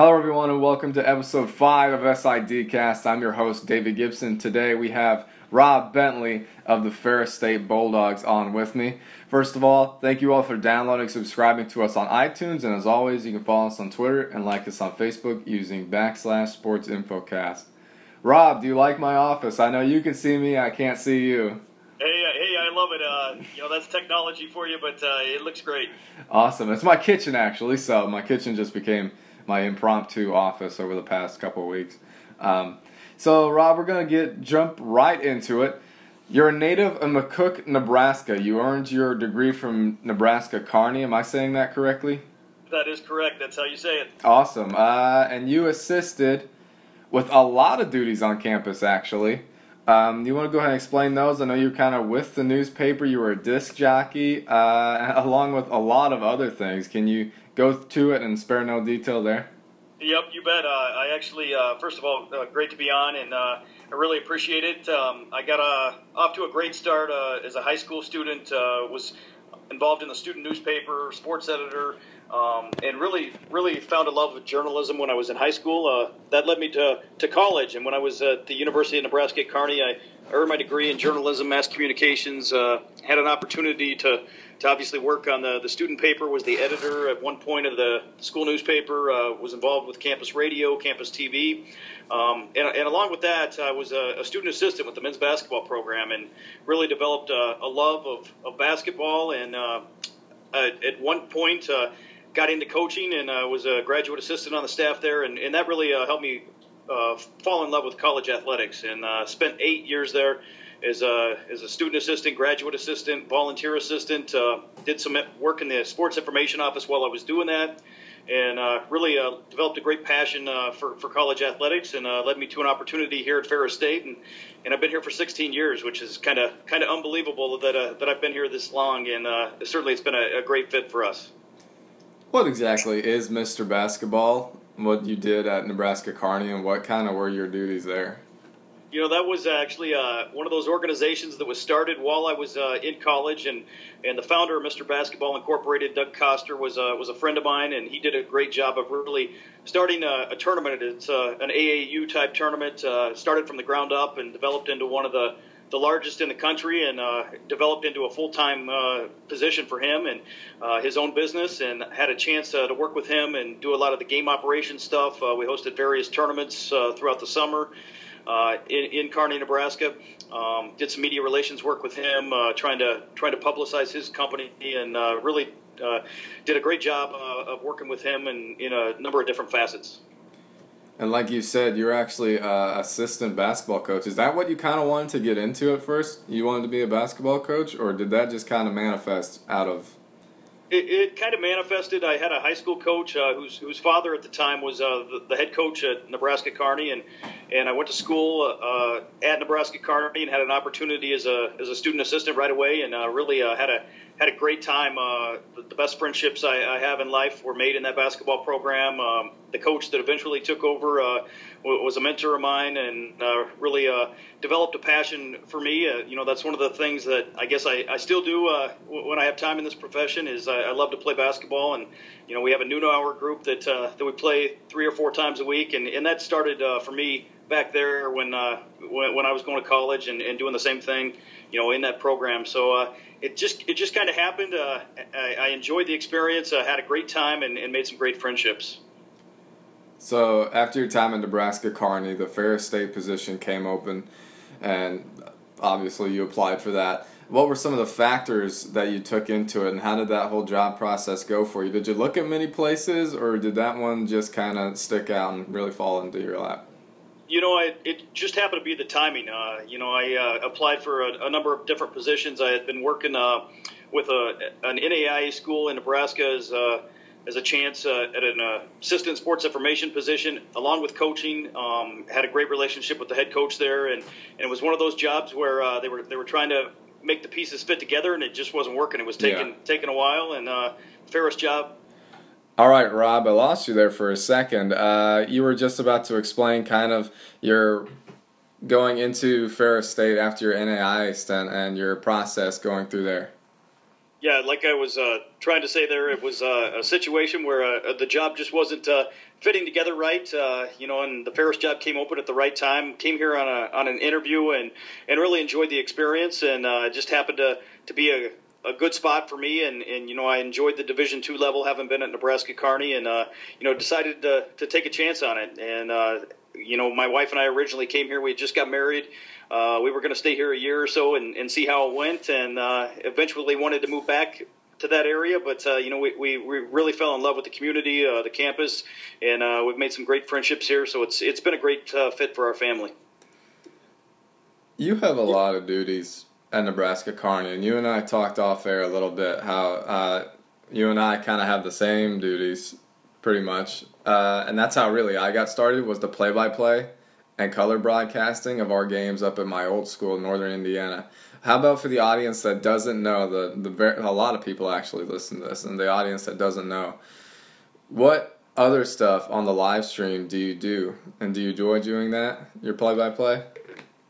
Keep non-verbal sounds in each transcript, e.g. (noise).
Hello, everyone, and welcome to episode 5 of SID Cast. I'm your host, David Gibson. Today we have Rob Bentley of the Ferris State Bulldogs on with me. First of all, thank you all for downloading, subscribing to us on iTunes, and as always, you can follow us on Twitter and like us on Facebook using backslash sports infocast. Rob, do you like my office? I know you can see me, I can't see you. Hey, uh, hey, I love it. Uh, you know, that's technology for you, but uh, it looks great. Awesome. It's my kitchen, actually, so my kitchen just became my impromptu office over the past couple of weeks. Um, so, Rob, we're gonna get jump right into it. You're a native of McCook, Nebraska. You earned your degree from Nebraska Kearney. Am I saying that correctly? That is correct. That's how you say it. Awesome. Uh, and you assisted with a lot of duties on campus, actually. Um, you want to go ahead and explain those? I know you're kind of with the newspaper. You were a disc jockey, uh, (laughs) along with a lot of other things. Can you go to it and spare no detail there? Yep, you bet. Uh, I actually, uh, first of all, uh, great to be on, and uh, I really appreciate it. Um, I got uh, off to a great start uh, as a high school student. was involved in the student newspaper, sports editor, um, and really, really found a love of journalism when I was in high school. that led me to to college, and when I was at the University of Nebraska at Kearney, I earned my degree in journalism, mass communications. had an opportunity to to obviously work on the, the student paper, was the editor at one point of the school newspaper, uh, was involved with campus radio, campus TV. Um, and, and, along with that, I was a, a, student assistant with the men's basketball program and really developed a, a love of, of, basketball. And uh, at one point, uh, got into coaching and uh, was a graduate assistant on the staff there. And, and that really uh, helped me uh, fall in love with college athletics and spent eight years there as a, as a student assistant, graduate assistant, volunteer assistant. Uh, did some work in the sports information office while I was doing that, and uh, really uh, developed a great passion uh, for, for college athletics, and uh, led me to an opportunity here at Ferris State, and, and I've been here for 16 years, which is kind of kind of unbelievable that uh, that I've been here this long, and certainly it's been a, a great fit for us. What exactly is Mr. Basketball? What you did at Nebraska Kearney, and what kind of were your duties there? You know, that was actually uh, one of those organizations that was started while I was uh, in college, and and the founder of Mr. Basketball Incorporated, Doug Coster, was uh, was a friend of mine, and he did a great job of really starting a, a tournament. It's uh, an AAU type tournament, uh, started from the ground up and developed into one of the the largest in the country, and uh, developed into a full time uh, position for him and uh, his own business. And had a chance uh, to work with him and do a lot of the game operation stuff. Uh, we hosted various tournaments uh, throughout the summer in, in Kearney, Nebraska. Um, did some media relations work with him, trying to trying to publicize his company, and really did a great job of working with him in, in a number of different facets. And like you said, you're actually uh, assistant basketball coach. Is that what you kind of wanted to get into at first? You wanted to be a basketball coach, or did that just kind of manifest out of it, it, kind of manifested. I had a high school coach uh, whose whose father at the time was uh, the, the, head coach at Nebraska Kearney, and and I went to school uh, at Nebraska Kearney and had an opportunity as a as a student assistant right away, and uh, really had a had a great time. Uh, the, the, best friendships I, I, have in life were made in that basketball program. Um, the coach that eventually took over uh, was a mentor of mine and uh, really uh, developed a passion for me. Uh, you know, that's one of the things that I guess I, I still do uh, when I have time in this profession is I, I, love to play basketball. And, you know, we have a noon hour group that, that we play three or four times a week. And, and that started for me back there when, uh, when, when I was going to college and, and doing the same thing, you know, in that program. So, uh, it just it just kind of happened. Uh, I, I, enjoyed the experience. I had a great time and, and, made some great friendships. So after your time in Nebraska Kearney, the Ferris State position came open, and obviously you applied for that. What were some of the factors that you took into it, and how did that whole job process go for you? Did you look at many places, or did that one just kind of stick out and really fall into your lap? You know, I, it just happened to be the timing. Uh, you know, I uh, applied for a, a, number of different positions. I had been working uh, with a, an NAIA school in Nebraska as, uh, as a chance uh, at an uh, assistant sports information position, along with coaching. Um, had a great relationship with the head coach there, and, and it was one of those jobs where they were they were trying to make the pieces fit together, and it just wasn't working. It was taking yeah. taking a while, and Ferris job all right, Rob, I lost you there for a second. Uh, you were just about to explain kind of your going into Ferris State after your NAIA stint and your process going through there. Yeah, like I was uh, trying to say there, it was uh, a situation where uh, the job just wasn't uh, fitting together right. Uh, you know, and the Ferris job came open at the right time. Came here on a on an interview and and really enjoyed the experience, and uh, just happened to to be a a good spot for me, and, and you know I enjoyed the Division two level, having been at Nebraska Kearney, and uh, you know decided to, to take a chance on it. And uh, you know my wife and I originally came here. We just got married. Uh, we were going to stay here a year or so and, and see how it went, and uh, eventually wanted to move back to that area. But uh, you know we, we, we really fell in love with the community, uh, the campus, and uh, we've made some great friendships here. So it's it's been a great uh, fit for our family. You have a lot of duties at Nebraska Kearney, and you and I talked off air a little bit how uh, you and I kind of have the same duties, pretty much, uh, and that's how really I got started was the play-by-play and color broadcasting of our games up at my old school, Northern Indiana. How about for the audience that doesn't know the the a lot of people actually listen to this, and the audience that doesn't know, what other stuff on the live stream do you do, and do you enjoy doing that? Your play-by-play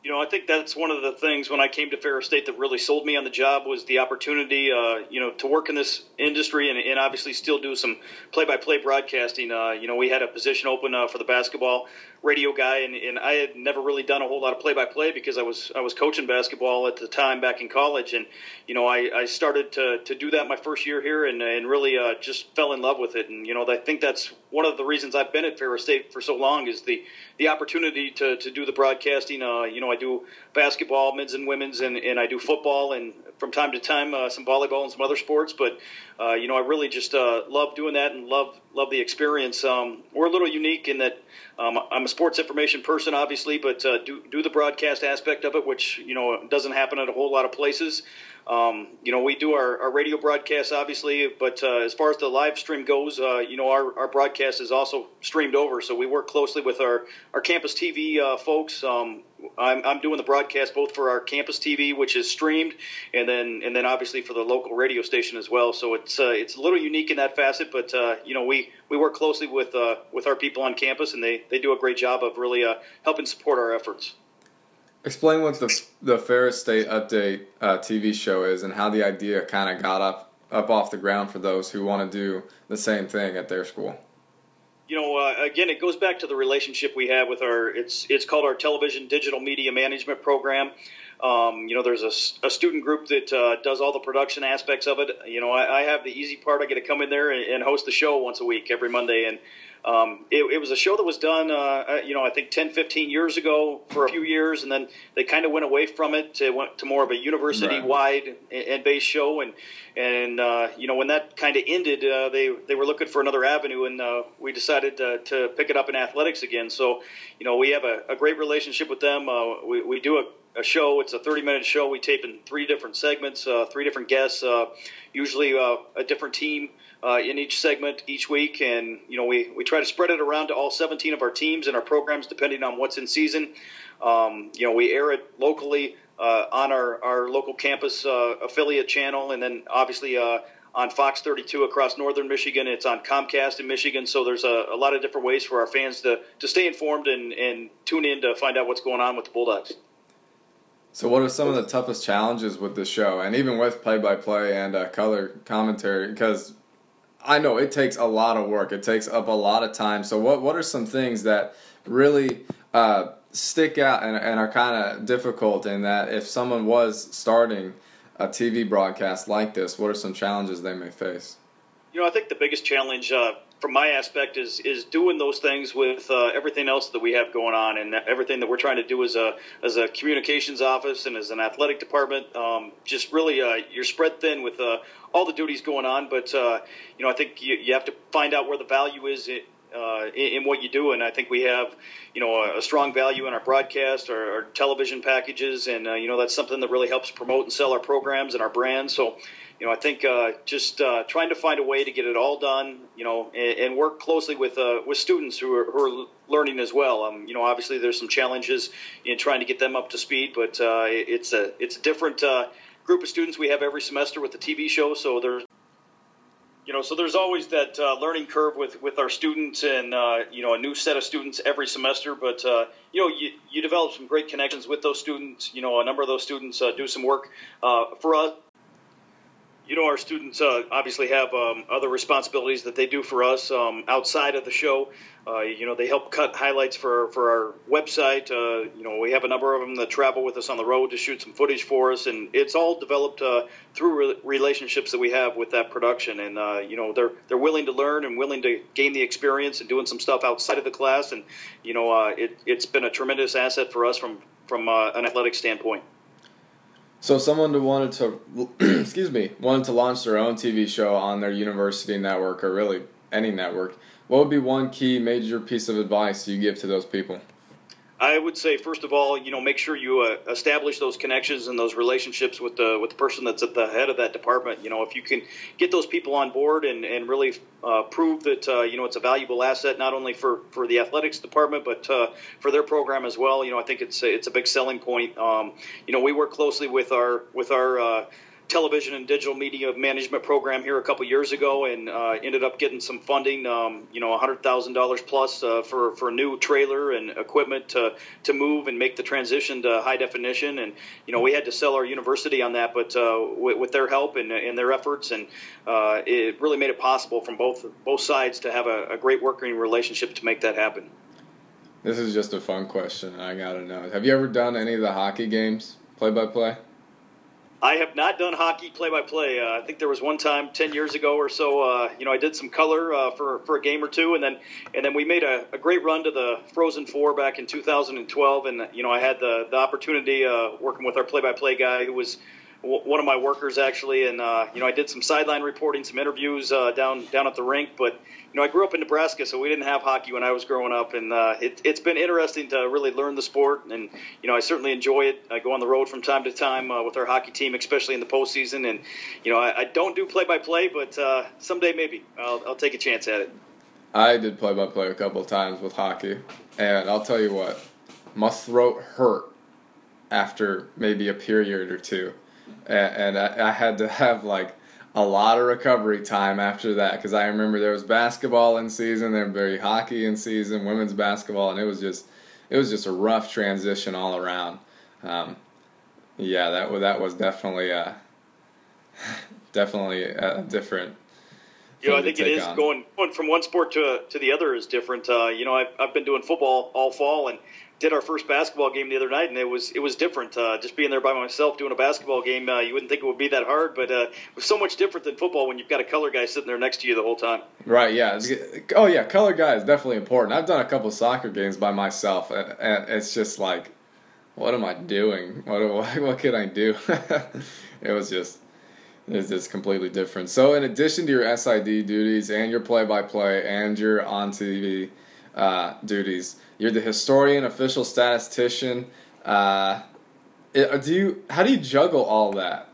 you know, I think that's one of the things when I came to Ferris State that really sold me on the job was the opportunity, uh, you know, to work in this industry and, and obviously still do some play-by-play broadcasting. Uh, you know, we had a position open uh, for the basketball radio guy, and, and I had never really done a whole lot of play-by-play because I was I was coaching basketball at the time back in college, and you know, I, I started to, to do that my first year here, and and really uh, just fell in love with it. And you know, I think that's one of the reasons I've been at Ferris State for so long is the the opportunity to, to do the broadcasting. Uh, you know, I do basketball, men's and women's, and, and I do football, and from time to time uh, some volleyball and some other sports. But uh, you know, I really just uh, love doing that and love love the experience. Um, we're a little unique in that um, I'm a sports information person, obviously, but uh, do do the broadcast aspect of it, which you know doesn't happen at a whole lot of places. Um, you know, we do our, our radio broadcasts, obviously, but uh, as far as the live stream goes, uh, you know, our, our broadcast is also streamed over. So we work closely with our, our campus TV uh, folks. Um, I'm, I'm doing the broadcast both for our campus TV, which is streamed, and then and then obviously for the local radio station as well. So it's uh, it's a little unique in that facet, but uh, you know we, we work closely with uh, with our people on campus, and they, they do a great job of really helping support our efforts. Explain what the the Ferris State Update uh, TV show is and how the idea kind of got up up off the ground for those who want to do the same thing at their school. You know, uh, again, it goes back to the relationship we have with our. It's it's called our Television Digital Media Management Program. Um, you know, there's a, a student group that uh, does all the production aspects of it. You know, I, I, have the easy part. I get to come in there and, and host the show once a week, every Monday, and um, it, it, was a show that was done, uh, you know, I think 10, 15 years ago for a few years, and then they kind of went away from it to went to more of a university-wide right. and based show. And and uh, you know, when that kind of ended, uh, they they were looking for another avenue, and uh, we decided to, to, pick it up in athletics again. So, you know, we have a, a great relationship with them. Uh, we we do a a show. It's a 30 minute show. We tape in three different segments, uh, three different guests, uh, usually uh, a different team uh, in each segment each week. And, you know, we, we try to spread it around to all 17 of our teams and our programs depending on what's in season. Um, you know, we air it locally uh, on our, our local campus uh, affiliate channel and then obviously on Fox 32 across northern Michigan. It's on Comcast in Michigan. So there's a, a, lot of different ways for our fans to, to stay informed and, and tune in to find out what's going on with the Bulldogs. So, what are some of the toughest challenges with the show, and even with play-by-play and uh, color commentary? Because I know it takes a lot of work. It takes up a lot of time. So, what what are some things that really uh, stick out and, and are kind of difficult? In that, if someone was starting a TV broadcast like this, what are some challenges they may face? You know, I think the biggest challenge uh, from my aspect is is doing those things with uh, everything else that we have going on and everything that we're trying to do as a as a communications office and as an athletic department. Um, just really, uh, you're spread thin with uh, all the duties going on. But uh, you know, I think you, you have to find out where the value is. uh, in, in, what you do, and I think we have, you know, a, a strong value in our broadcast, our, our television packages, and uh, you know that's something that really helps promote and sell our programs and our brands. So, you know, I think uh, just uh, trying to find a way to get it all done, you know, and, and work closely with uh, with students who are, who are learning as well. Um, you know, obviously there's some challenges in trying to get them up to speed, but uh, it's a it's a different uh, group of students we have every semester with the TV show. So there's you know, so there's always that uh, learning curve with, with our students, and uh, you know, a new set of students every semester. But uh, you know, you, you develop some great connections with those students. You know, a number of those students uh, do some work for us you know, our students uh, obviously have um, other responsibilities that they do for us um, outside of the show. Uh, you know, they help cut highlights for for our website. Uh, you know, we have a number of them that travel with us on the road to shoot some footage for us, and it's all developed uh, through re- relationships that we have with that production. And uh, you know, they're they're willing to learn and willing to gain the experience and doing some stuff outside of the class. And you know, uh, it, it's been a tremendous asset for us from from an athletic standpoint. So someone who wanted to, (clears throat) excuse me, wanted to launch their own TV show on their university network or really any network, what would be one key major piece of advice you give to those people? I would say, first of all, you know, make sure you uh, establish those connections and those relationships with the with the person that's at the head of that department. You know, if you can get those people on board and and really uh, prove that uh, you know it's a valuable asset not only for for the athletics department but uh, for their program as well. You know, I think it's it's a big selling point. Um, you know, we work closely with our with our uh, television and digital media management program here a couple years ago, and uh, ended up getting some funding. Um, you know, hundred thousand dollars plus uh, for for a new trailer and equipment to to move and make the transition to high definition. And you know, we had to sell our university on that, but uh, with, with, their help and, and their efforts, and uh, it really made it possible from both both sides to have a, a great working relationship to make that happen. This is just a fun question. I gotta know. Have you ever done any of the hockey games, play by play? I have not done hockey play by play. I think there was one time ten years ago or so. Uh, you know, I did some color uh, for for a game or two, and then and then we made a, a great run to the Frozen Four back in 2012. And you know, I had the the opportunity uh, working with our play by play guy who was one of my workers actually, and uh, you know I did some sideline reporting, some interviews uh, down down at the rink. But you know I grew up in Nebraska, so we didn't have hockey when I was growing up, and uh, it, it's been interesting to really learn the sport. And you know I certainly enjoy it. I go on the road from time to time uh, with our hockey team, especially in the postseason. And you know I, I don't do play by play, but uh, someday maybe I'll, I'll take a chance at it. I did play by play a couple of times with hockey, and I'll tell you what, my throat hurt after maybe a period or two and, and I, I, had to have like a lot of recovery time after that because I remember there was basketball in season, there very hockey in season, women's basketball, and it was just it was just a rough transition all around. Um, yeah, that that was definitely (laughs) a definitely a different. You know, I think it is on. going, going from one sport to to the other is different. Uh, you know, I've I've been doing football all fall, and did our first basketball game the other night, and it was it was different. Uh, just being there by myself doing a basketball game, uh, you wouldn't think it would be that hard, but uh, it was so much different than football when you've got a color guy sitting there next to you the whole time. Right. Yeah. Oh yeah, color guy is definitely important. I've done a couple soccer games by myself, and, it's just like, what am I doing? What (laughs) what, what can I do? (laughs) it was just. It's just completely different. So, in addition to your SID duties and your play-by-play and your on-TV uh, duties, you're the historian, official statistician. Uh, do you? How do you juggle all that?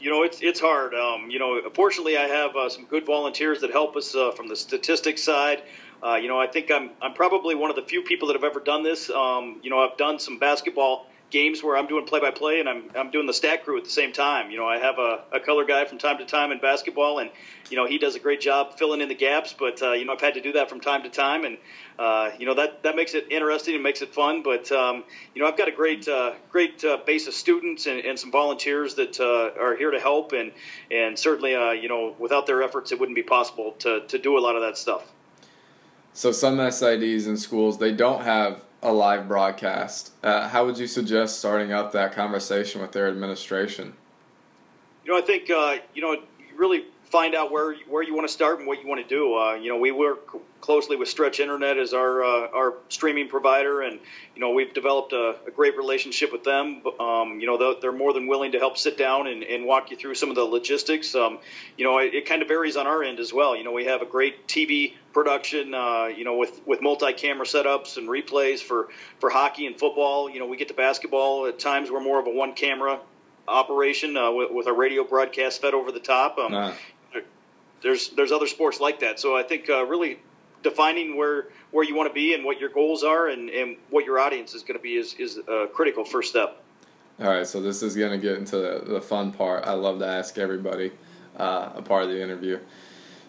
You know, it's it's hard. Um, you know, fortunately, I have uh, some good volunteers that help us uh, from the statistics side. Uh, you know, I think I'm I'm probably one of the few people that have ever done this. Um, you know, I've done some basketball games where I'm doing play by play and I'm, I'm doing the stat crew at the same time. You know, I have a, a color guy from time to time in basketball, and, you know, he does a great job filling in the gaps, but, uh, you know, I've had to do that from time to time. And, uh, you know, that, that makes it interesting and makes it fun. But, um, you know, I've got a great, uh, great uh, base of students and, and some volunteers that uh, are here to help. And, and certainly, uh, you know, without their efforts, it wouldn't be possible to, to do a lot of that stuff. So some SIDs in schools, they don't have a live broadcast. Uh, how would you suggest starting up that conversation with their administration? You know, I think uh, you know really find out where where you want to start and what you want to do. Uh, you know, we work closely with Stretch Internet as our uh, our streaming provider, and you know we've developed a, a great relationship with them. Um, you know, they're, more than willing to help sit down and, and walk you through some of the logistics. Um, you know, it, it, kind of varies on our end as well. You know, we have a great TV production. Uh, you know, with with multi-camera setups and replays for for hockey and football. You know, we get to basketball at times we're more of a one camera operation uh, with, with, our radio broadcast fed over the top. Um, nah there's there's other sports like that. So I think uh, really defining where where you want to be and what your goals are and, and what your audience is going to be is is a critical first step. All right, so this is going to get into the, the fun part. I love to ask everybody uh, a part of the interview.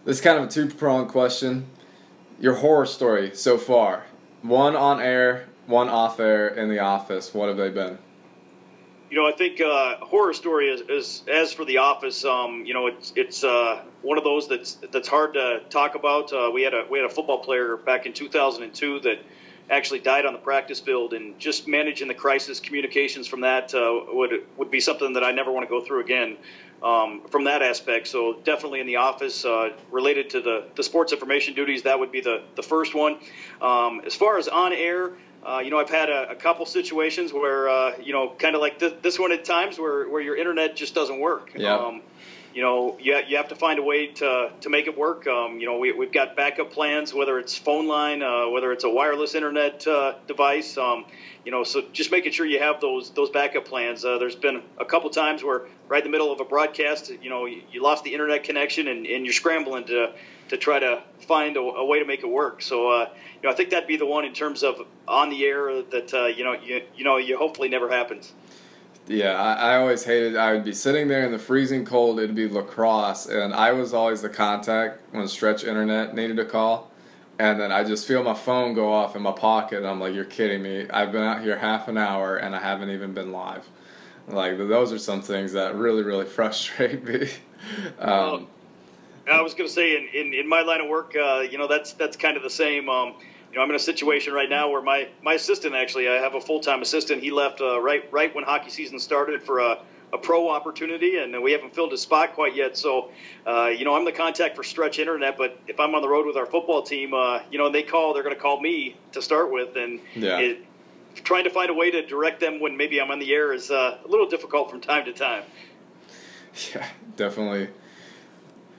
This is kind of a two pronged question. Your horror story so far, one on air, one off air in the office. What have they been? You know, I think uh, horror story is, is as for The Office. Um, you know, it's it's uh, one of those that's that's hard to talk about. Uh, we had a we had a football player back in 2002 that actually died on the practice field, and just managing the crisis communications from that uh, would would be something that I never want to go through again. Um, from that aspect, so definitely in the office, uh, related to the, the sports information duties, that would be the, the first one. Um, as far as on air, uh, you know, I've had a, a couple situations where, uh, you know, kind of like this, this one at times where, where your internet just doesn't work. Yeah. Um, you know, you, you have to find a way to, to make it work. Um, you know, we, we've got backup plans, whether it's phone line, uh, whether it's a wireless internet uh, device. Um, you know, so just making sure you have those those backup plans. Uh, there's been a couple times where right in the middle of a broadcast, you know, you, you lost the internet connection and, and you're scrambling to to try to find a, a way to make it work. So, uh, you know, I think that'd be the one in terms of on the air that uh, you know you you know you hopefully never happens. Yeah, I, I always hated. I would be sitting there in the freezing cold. It'd be lacrosse, and I was always the contact when Stretch Internet needed a call, and then I just feel my phone go off in my pocket. And I'm like, "You're kidding me! I've been out here half an hour and I haven't even been live." Like those are some things that really, really (laughs) frustrate me. um, I was going to say, in, in, in, my line of work, uh, you know, that's that's kind of the same. Um, you know, I'm in a situation right now where my, my assistant actually, I have a full time assistant. He left uh, right right when hockey season started for a, a pro opportunity, and we haven't filled his spot quite yet. So, uh, you know, I'm the contact for Stretch Internet, but if I'm on the road with our football team, uh, you know, and they call, they're going to call me to start with, and yeah. it, trying to find a way to direct them when maybe I'm on the air is uh, a little difficult from time to time. Yeah, definitely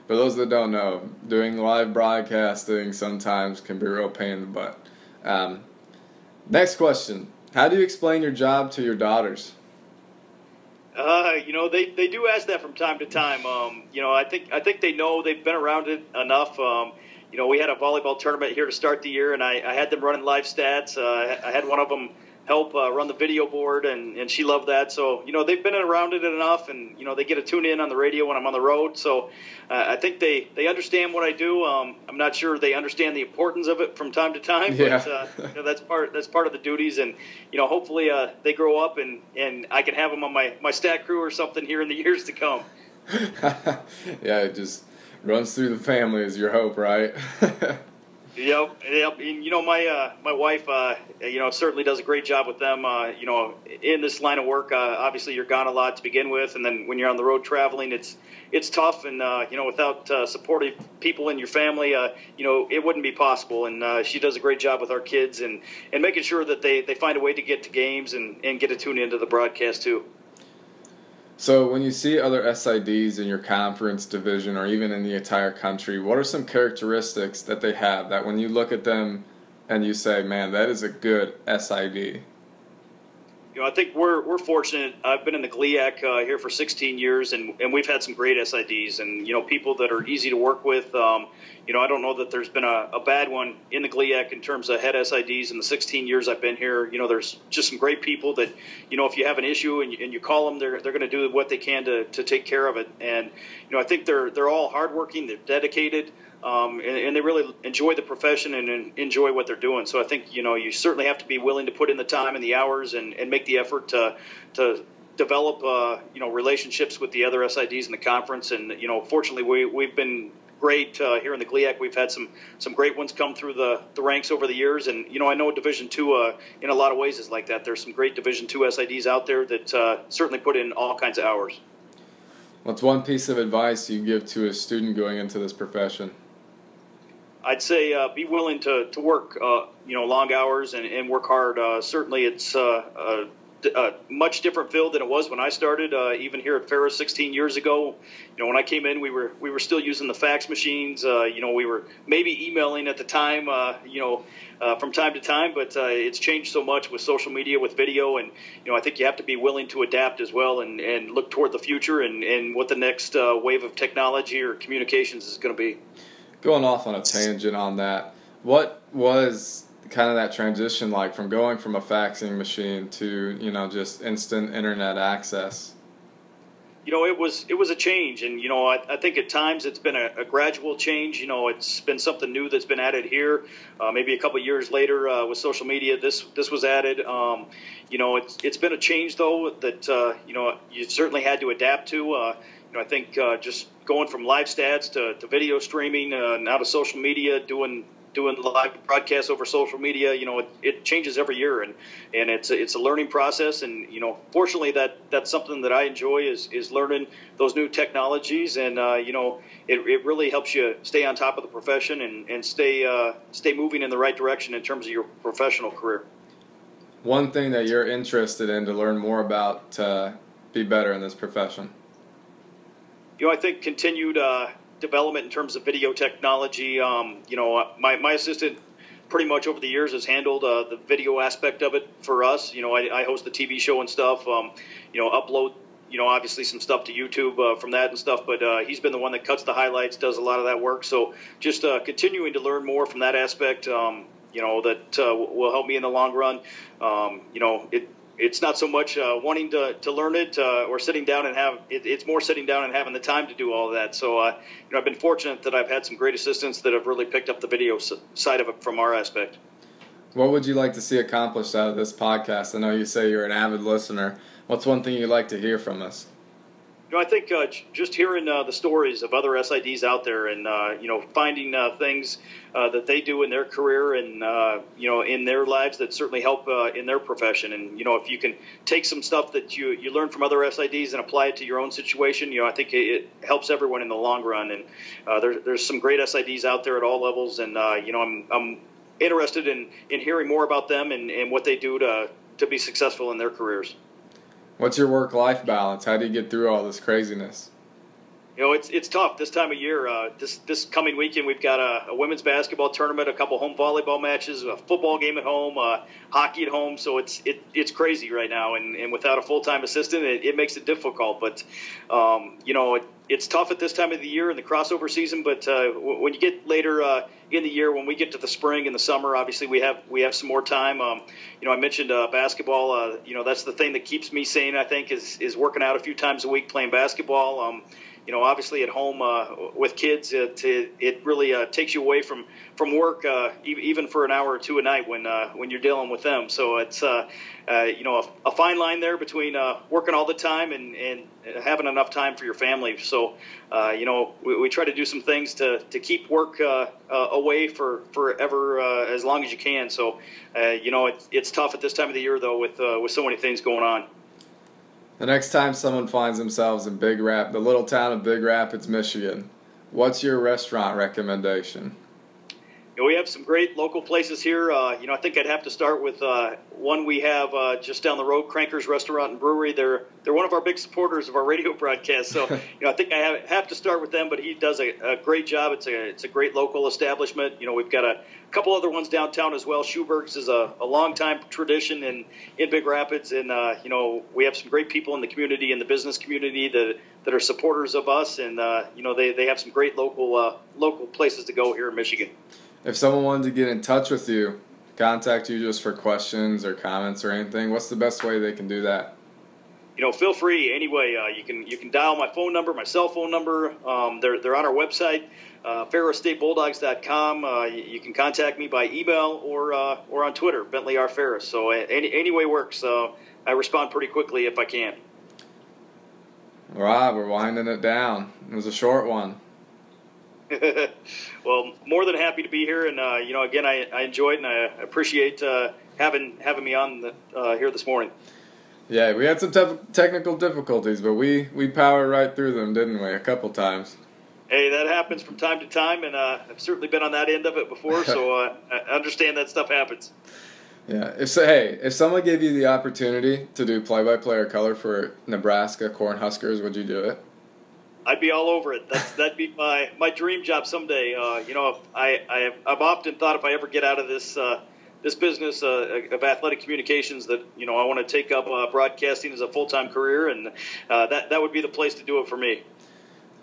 for those that don't know, doing live broadcasting sometimes can be a real pain in the butt. Um, next question: How do you explain your job to your daughters? Uh, you know, they, they do ask that from time to time. Um, you know, I think I think they know they've been around it enough. Um, you know, we had a volleyball tournament here to start the year, and I, I had them running live stats. Uh, I had one of them help uh, run the video board, and, and she loved that. So, you know, they've been around it enough, and, you know, they get to tune in on the radio when I'm on the road. So uh, I think they, they understand what I do. Um, I'm not sure they understand the importance of it from time to time, yeah. but uh, you know, that's, part, that's part of the duties. And, you know, hopefully uh, they grow up and, and I can have them on my, my stat crew or something here in the (laughs) years to come. (laughs) yeah, it just runs through the family is your hope, right? (laughs) Yep, yep. And, you know, my uh, my wife, uh, you know, certainly does a great job with them. Uh, you know, in this line of work, uh, obviously you're gone a lot to begin with, and then when you're on the road traveling, it's it's tough. And uh, you know, without uh, supportive people in your family, you know, it wouldn't be possible. And she does a great job with our kids and and making sure that they they find a way to get to games and and get to tune into the broadcast too. So, when you see other SIDs in your conference division or even in the entire country, what are some characteristics that they have that when you look at them and you say, man, that is a good SID? You know, I think we're we're fortunate. I've been in the GLIAC uh, here for 16 years, and and we've had some great SIDs, and you know, people that are easy to work with. Um, you know, I don't know that there's been a, a bad one in the GLIAC in terms of head SIDs in the 16 years I've been here. You know, there's just some great people that, you know, if you have an issue and you, and you call them, they're they're going to do what they can to to take care of it. And you know, I think they're they're all hardworking, they're dedicated um, and, and, they really enjoy the profession and, enjoy what they're doing. So I think you know you certainly have to be willing to put in the time and the hours and, and make the effort to to develop uh, you know relationships with the other SIDs in the conference. And you know, fortunately, we we've been great uh, here in the GLIAC. We've had some some great ones come through the, the ranks over the years, and you know I know Division two uh, in a lot of ways is like that. There's some great Division two SIDs out there that uh, certainly put in all kinds of hours. What's one piece of advice you give to a student going into this profession? I'd say uh, be willing to, to work, uh, you know, long hours and, and work hard. Uh, certainly, it's uh, a, a, much different field than it was when I started. Uh, even here at Ferris 16 years ago, you know, when I came in, we were we were still using the fax machines. Uh, you know, we were maybe emailing at the time. you know, from time to time, but it's changed so much with social media, with video, and you know, I think you have to be willing to adapt as well and, and look toward the future and, and what the next wave of technology or communications is going to be going off on a tangent on that, what was kind of that transition like from going from a faxing machine to you know just instant internet access? you know, it was it was a change, and you know, I, I think at times it's been a, a, gradual change. You know, it's been something new that's been added here. Uh, maybe a couple years later uh, with social media, this this was added. Um, you know, it's it's been a change though that uh, you know you certainly had to adapt to. Uh, you know, I think uh, just going from live stats to, to video streaming, uh, now to social media, doing doing live broadcasts over social media, you know, it, it changes every year, and and it's a, it's a learning process, and you know, fortunately, that that's something that I enjoy is is learning those new technologies, and uh, you know, it, it really helps you stay on top of the profession and and stay uh, stay moving in the right direction in terms of your professional career. One thing that you're interested in to learn more about to be better in this profession. You know, I think continued. Uh, development in terms of video technology. Um, you know, my, my assistant pretty much over the years has handled uh, the video aspect of it for us. You know, I, I host the TV show and stuff. Um, you know, upload. You know, obviously some stuff to YouTube uh, from that and stuff, but uh, he's been the one that cuts the highlights, does a lot of that work. So just uh, continuing to learn more from that aspect, um, you know, that uh, will help me in the long run. Um, you know, it it's not so much uh, wanting to, to learn it uh, or sitting down and have it, it's more sitting down and having the time to do all of that. So, uh, you know, I've been fortunate that I've had some great assistants that have really picked up the video side of it from our aspect. What would you like to see accomplished out of this podcast? I know you say you're an avid listener. What's one thing you'd like to hear from us? Know, I think uh, just hearing uh, the stories of other SIDs out there, and uh, you know, finding uh, things uh, that they do in their career and uh, you know in their lives that certainly help in their profession. And you know, if you can take some stuff that you you learn from other SIDs and apply it to your own situation, you know, I think it, it helps everyone in the long run. And there, there's some great SIDs out there at all levels, and you know, I'm, I'm interested in in hearing more about them and, and what they do to to be successful in their careers. What's your work life balance? How do you get through all this craziness? You know, it's it's tough this time of year. Uh, this this coming weekend, we've got a, a, women's basketball tournament, a couple home volleyball matches, a football game at home, uh, hockey at home. So it's it, it's crazy right now, and, and without a full time assistant, it, it, makes it difficult. But um, you know, it, it's tough at this time of the year in the crossover season. But uh, when you get later uh, in the year, when we get to the spring and the summer, obviously we have we have some more time. Um, you know, I mentioned uh, basketball. Uh, you know, that's the thing that keeps me sane. I think is is working out a few times a week playing basketball. Um, you know, obviously at home uh, with kids, it, it, really uh, takes you away from from work, uh, even for an hour or two a night when uh, when you're dealing with them. So it's uh, uh, you know a, a, fine line there between working all the time and, and having enough time for your family. So you know we, we, try to do some things to, to keep work away for forever as long as you can. So you know it, it's tough at this time of the year though with with so many things going on. The next time someone finds themselves in Big Rap, the little town of Big Rapids, Michigan, what's your restaurant recommendation? You know, we have some great local places here. Uh, you know, I think I'd have to start with uh, one we have uh, just down the road, Crankers Restaurant and Brewery. They're they're one of our big supporters of our radio (laughs) broadcast. So, (laughs) you know, I think I have, have to start with them. But he does a, a, great job. It's a it's a great local establishment. You know, we've got a couple other ones downtown as well. Schuberg's is a, a long time tradition in in Big Rapids, and uh, you know, we have some great people in the community in the business community that that are supporters of us, and uh, you know, they they have some great local uh, local places to go here in Michigan if someone wanted to get in touch with you, contact you just for questions or comments or anything, what's the best way they can do that? You know, feel free anyway. Uh, you can you can dial my phone number, my cell phone number. Um, they're they're on our website, uh, FerrisStateBulldogs.com. Uh, you, you, can contact me by email or uh, or on Twitter, Bentley R Ferris. So any any way works. Uh, I respond pretty quickly if I can. Right, we're winding it down. It was a short one. (laughs) well, more than happy to be here, and uh, you know, again, I, I enjoyed and I appreciate uh, having having me on the, uh, here this morning. Yeah, we had some te- technical difficulties, but we we powered right through them, didn't we? A couple times. Hey, that happens from time to time, and uh, I've certainly been on that end of it before, so (laughs) uh, I understand that stuff happens. Yeah. If so, hey, if someone gave you the opportunity to do play-by-play or color for Nebraska Cornhuskers, would you do it? I'd be all over it. That's, that'd be my, my dream job someday. Uh, you know, I, I I've often thought if I ever get out of this uh, this business uh, of athletic communications that you know I want to take up uh, broadcasting as a full time career, and uh, that that would be the place to do it for me.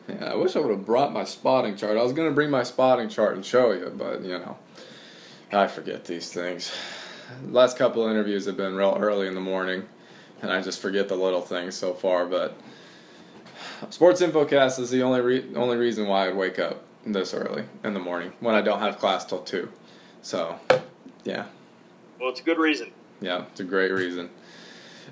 Yeah, I wish I would have brought my spotting chart. I was going to bring my spotting chart and show you, but you know, I forget these things. Last couple of interviews have been real early in the morning, and I just forget the little things so far, but Sports Infocast is the only re- only reason why I would wake up this early in the morning when I don't have class till two. So, yeah. Well, it's a good reason. Yeah, it's a great reason.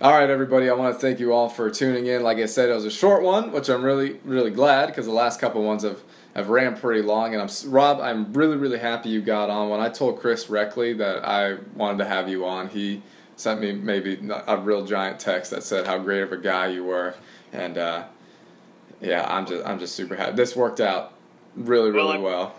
All right, everybody. I want to thank you all for tuning in. Like I said, it was a short one, which I'm really, really glad because the last couple ones have, have ran pretty long. And I'm Rob. I'm really, really happy you got on. When I told Chris Reckley that I wanted to have you on, he sent me maybe a real giant text that said how great of a guy you were, and uh, yeah, I'm just I'm just super happy. This worked out really, really well. well.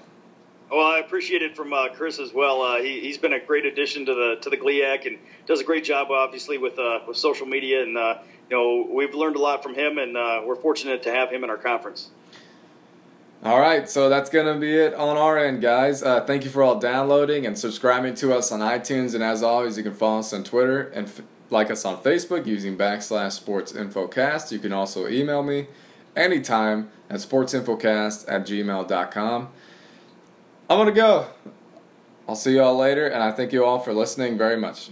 Well, I appreciate it from uh, Chris as well. Uh, he, has been a great addition to the to the GLIAC and does a great job, obviously, with uh, with social media. And uh, you know, we've learned a lot from him, and uh, we're fortunate to have him in our conference. All right, so that's gonna be it on our end, guys. Uh, thank you for all downloading and subscribing to us on iTunes. And as always, you can follow us on Twitter and f- like us on Facebook using backslash Sports Infocast. You can also email me anytime at sportsinfocast at gmail.com. I'm going to go. I'll see you all later, and I thank you all for listening very much.